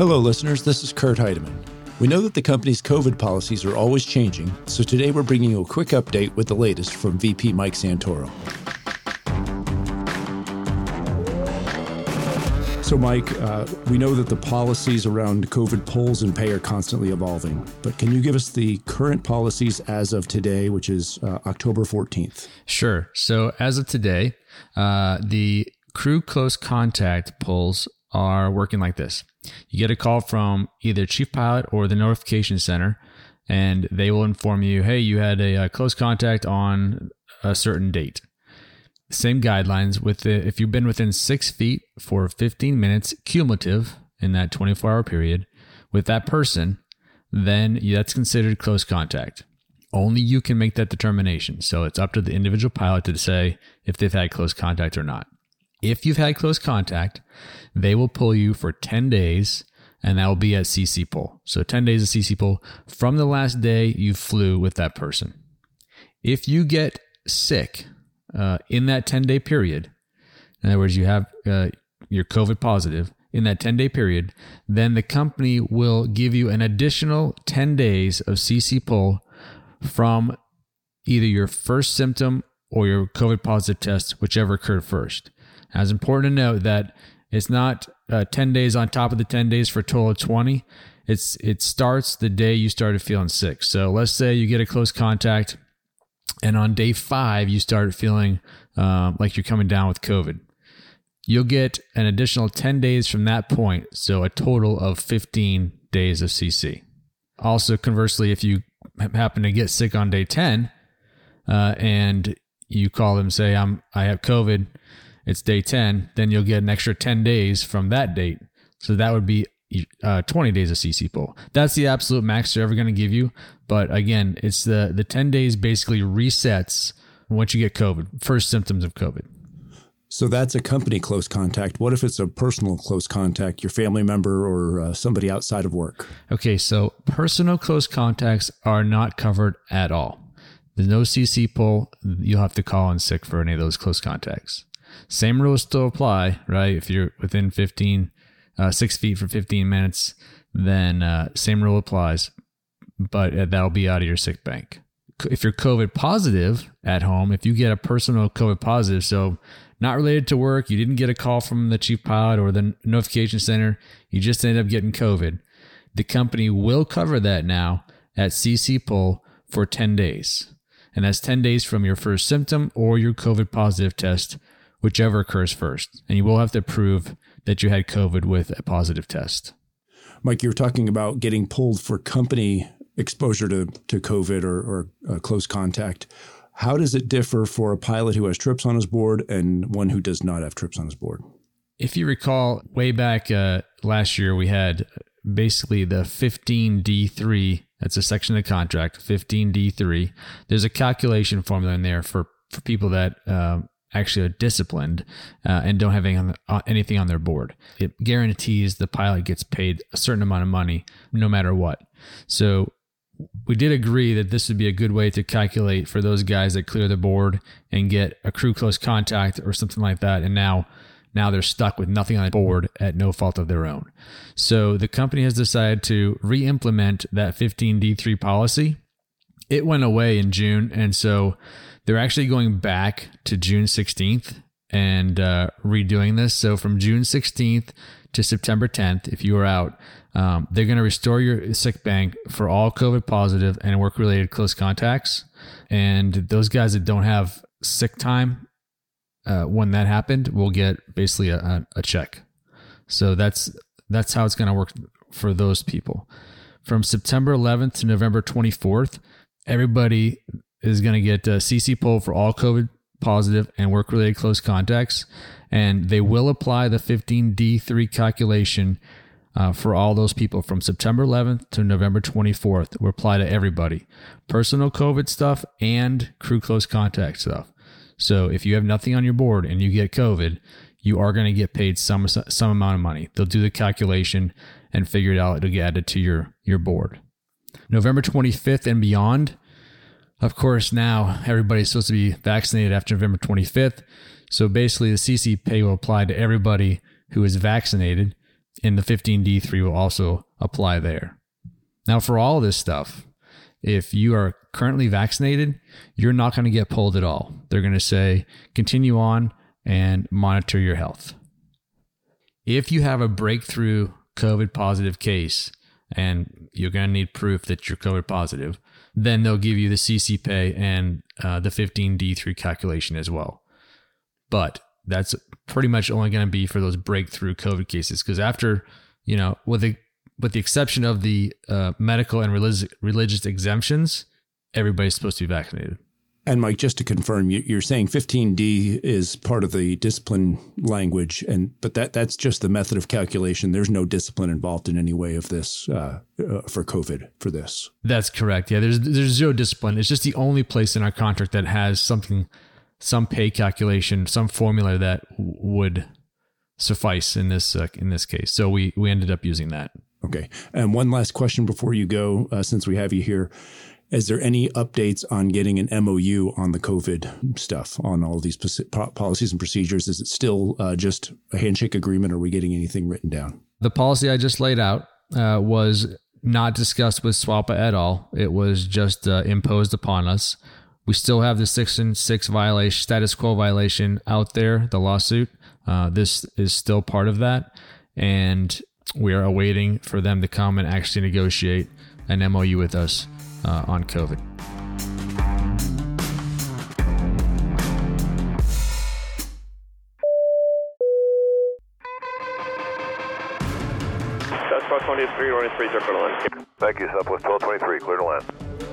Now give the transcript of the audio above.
Hello, listeners. This is Kurt Heidemann. We know that the company's COVID policies are always changing, so today we're bringing you a quick update with the latest from VP Mike Santoro. So, Mike, uh, we know that the policies around COVID polls and pay are constantly evolving, but can you give us the current policies as of today, which is uh, October 14th? Sure. So, as of today, uh, the crew close contact polls are working like this. You get a call from either chief pilot or the notification center, and they will inform you, hey, you had a, a close contact on a certain date. Same guidelines with the, if you've been within six feet for 15 minutes cumulative in that 24 hour period with that person, then that's considered close contact. Only you can make that determination. So it's up to the individual pilot to say if they've had close contact or not. If you've had close contact, they will pull you for 10 days and that will be at CC pull. So 10 days of CC pull from the last day you flew with that person. If you get sick uh, in that 10 day period, in other words, you have uh, your COVID positive in that 10 day period, then the company will give you an additional 10 days of CC pull from either your first symptom or your COVID positive test, whichever occurred first. Now, it's important to note that it's not uh, 10 days on top of the 10 days for a total of 20. It's it starts the day you started feeling sick. So let's say you get a close contact, and on day five you start feeling uh, like you're coming down with COVID. You'll get an additional 10 days from that point, so a total of 15 days of CC. Also, conversely, if you happen to get sick on day 10 uh, and you call them say I'm I have COVID it's day 10, then you'll get an extra 10 days from that date. So that would be uh, 20 days of CC pull. That's the absolute max they're ever going to give you. But again, it's the, the 10 days basically resets once you get COVID, first symptoms of COVID. So that's a company close contact. What if it's a personal close contact, your family member or uh, somebody outside of work? Okay, so personal close contacts are not covered at all. There's no CC pull. You'll have to call in sick for any of those close contacts. Same rules still apply, right? If you're within 15, uh, six feet for 15 minutes, then uh, same rule applies, but uh, that'll be out of your sick bank. If you're COVID positive at home, if you get a personal COVID positive, so not related to work, you didn't get a call from the chief pilot or the notification center, you just ended up getting COVID, the company will cover that now at CC Pull for 10 days. And that's 10 days from your first symptom or your COVID positive test whichever occurs first. And you will have to prove that you had COVID with a positive test. Mike, you were talking about getting pulled for company exposure to, to COVID or, or uh, close contact. How does it differ for a pilot who has trips on his board and one who does not have trips on his board? If you recall, way back uh, last year, we had basically the 15D3. That's a section of the contract, 15D3. There's a calculation formula in there for, for people that uh, actually are disciplined uh, and don't have anything on, the, uh, anything on their board. It guarantees the pilot gets paid a certain amount of money no matter what. So we did agree that this would be a good way to calculate for those guys that clear the board and get a crew close contact or something like that. And now, now they're stuck with nothing on the board at no fault of their own. So the company has decided to re-implement that 15D3 policy. It went away in June, and so they're actually going back to June 16th and uh, redoing this. So from June 16th to September 10th, if you are out, um, they're going to restore your sick bank for all COVID positive and work related close contacts. And those guys that don't have sick time uh, when that happened will get basically a, a check. So that's that's how it's going to work for those people. From September 11th to November 24th, everybody is going to get a CC pull for all COVID positive and work related close contacts. And they will apply the 15D3 calculation uh, for all those people from September 11th to November 24th. Will apply to everybody personal COVID stuff and crew close contact stuff. So if you have nothing on your board and you get COVID, you are going to get paid some some amount of money. They'll do the calculation and figure it out. It'll get added to your your board. November 25th and beyond, of course, now everybody's supposed to be vaccinated after November 25th. So basically, the CC pay will apply to everybody who is vaccinated and the 15D3 will also apply there. Now, for all this stuff, if you are currently vaccinated, you're not going to get pulled at all. They're going to say continue on and monitor your health. If you have a breakthrough COVID positive case and you're going to need proof that you're COVID positive, then they'll give you the CC pay and uh, the 15D3 calculation as well. But that's pretty much only going to be for those breakthrough COVID cases because after, you know, with the with the exception of the uh, medical and religious religious exemptions, everybody's supposed to be vaccinated. And Mike, just to confirm, you're saying 15D is part of the discipline language, and but that that's just the method of calculation. There's no discipline involved in any way of this uh, uh, for COVID for this. That's correct. Yeah, there's there's zero discipline. It's just the only place in our contract that has something, some pay calculation, some formula that would suffice in this uh, in this case. So we we ended up using that. Okay. And one last question before you go, uh, since we have you here. Is there any updates on getting an MOU on the COVID stuff, on all these policies and procedures? Is it still uh, just a handshake agreement? Or are we getting anything written down? The policy I just laid out uh, was not discussed with SWAPA at all. It was just uh, imposed upon us. We still have the six and six violation, status quo violation out there, the lawsuit. Uh, this is still part of that. And we are awaiting for them to come and actually negotiate an MOU with us uh, on COVID. Southwest 23, running 3, clear to land. Thank you, Southwest 1223, clear to land.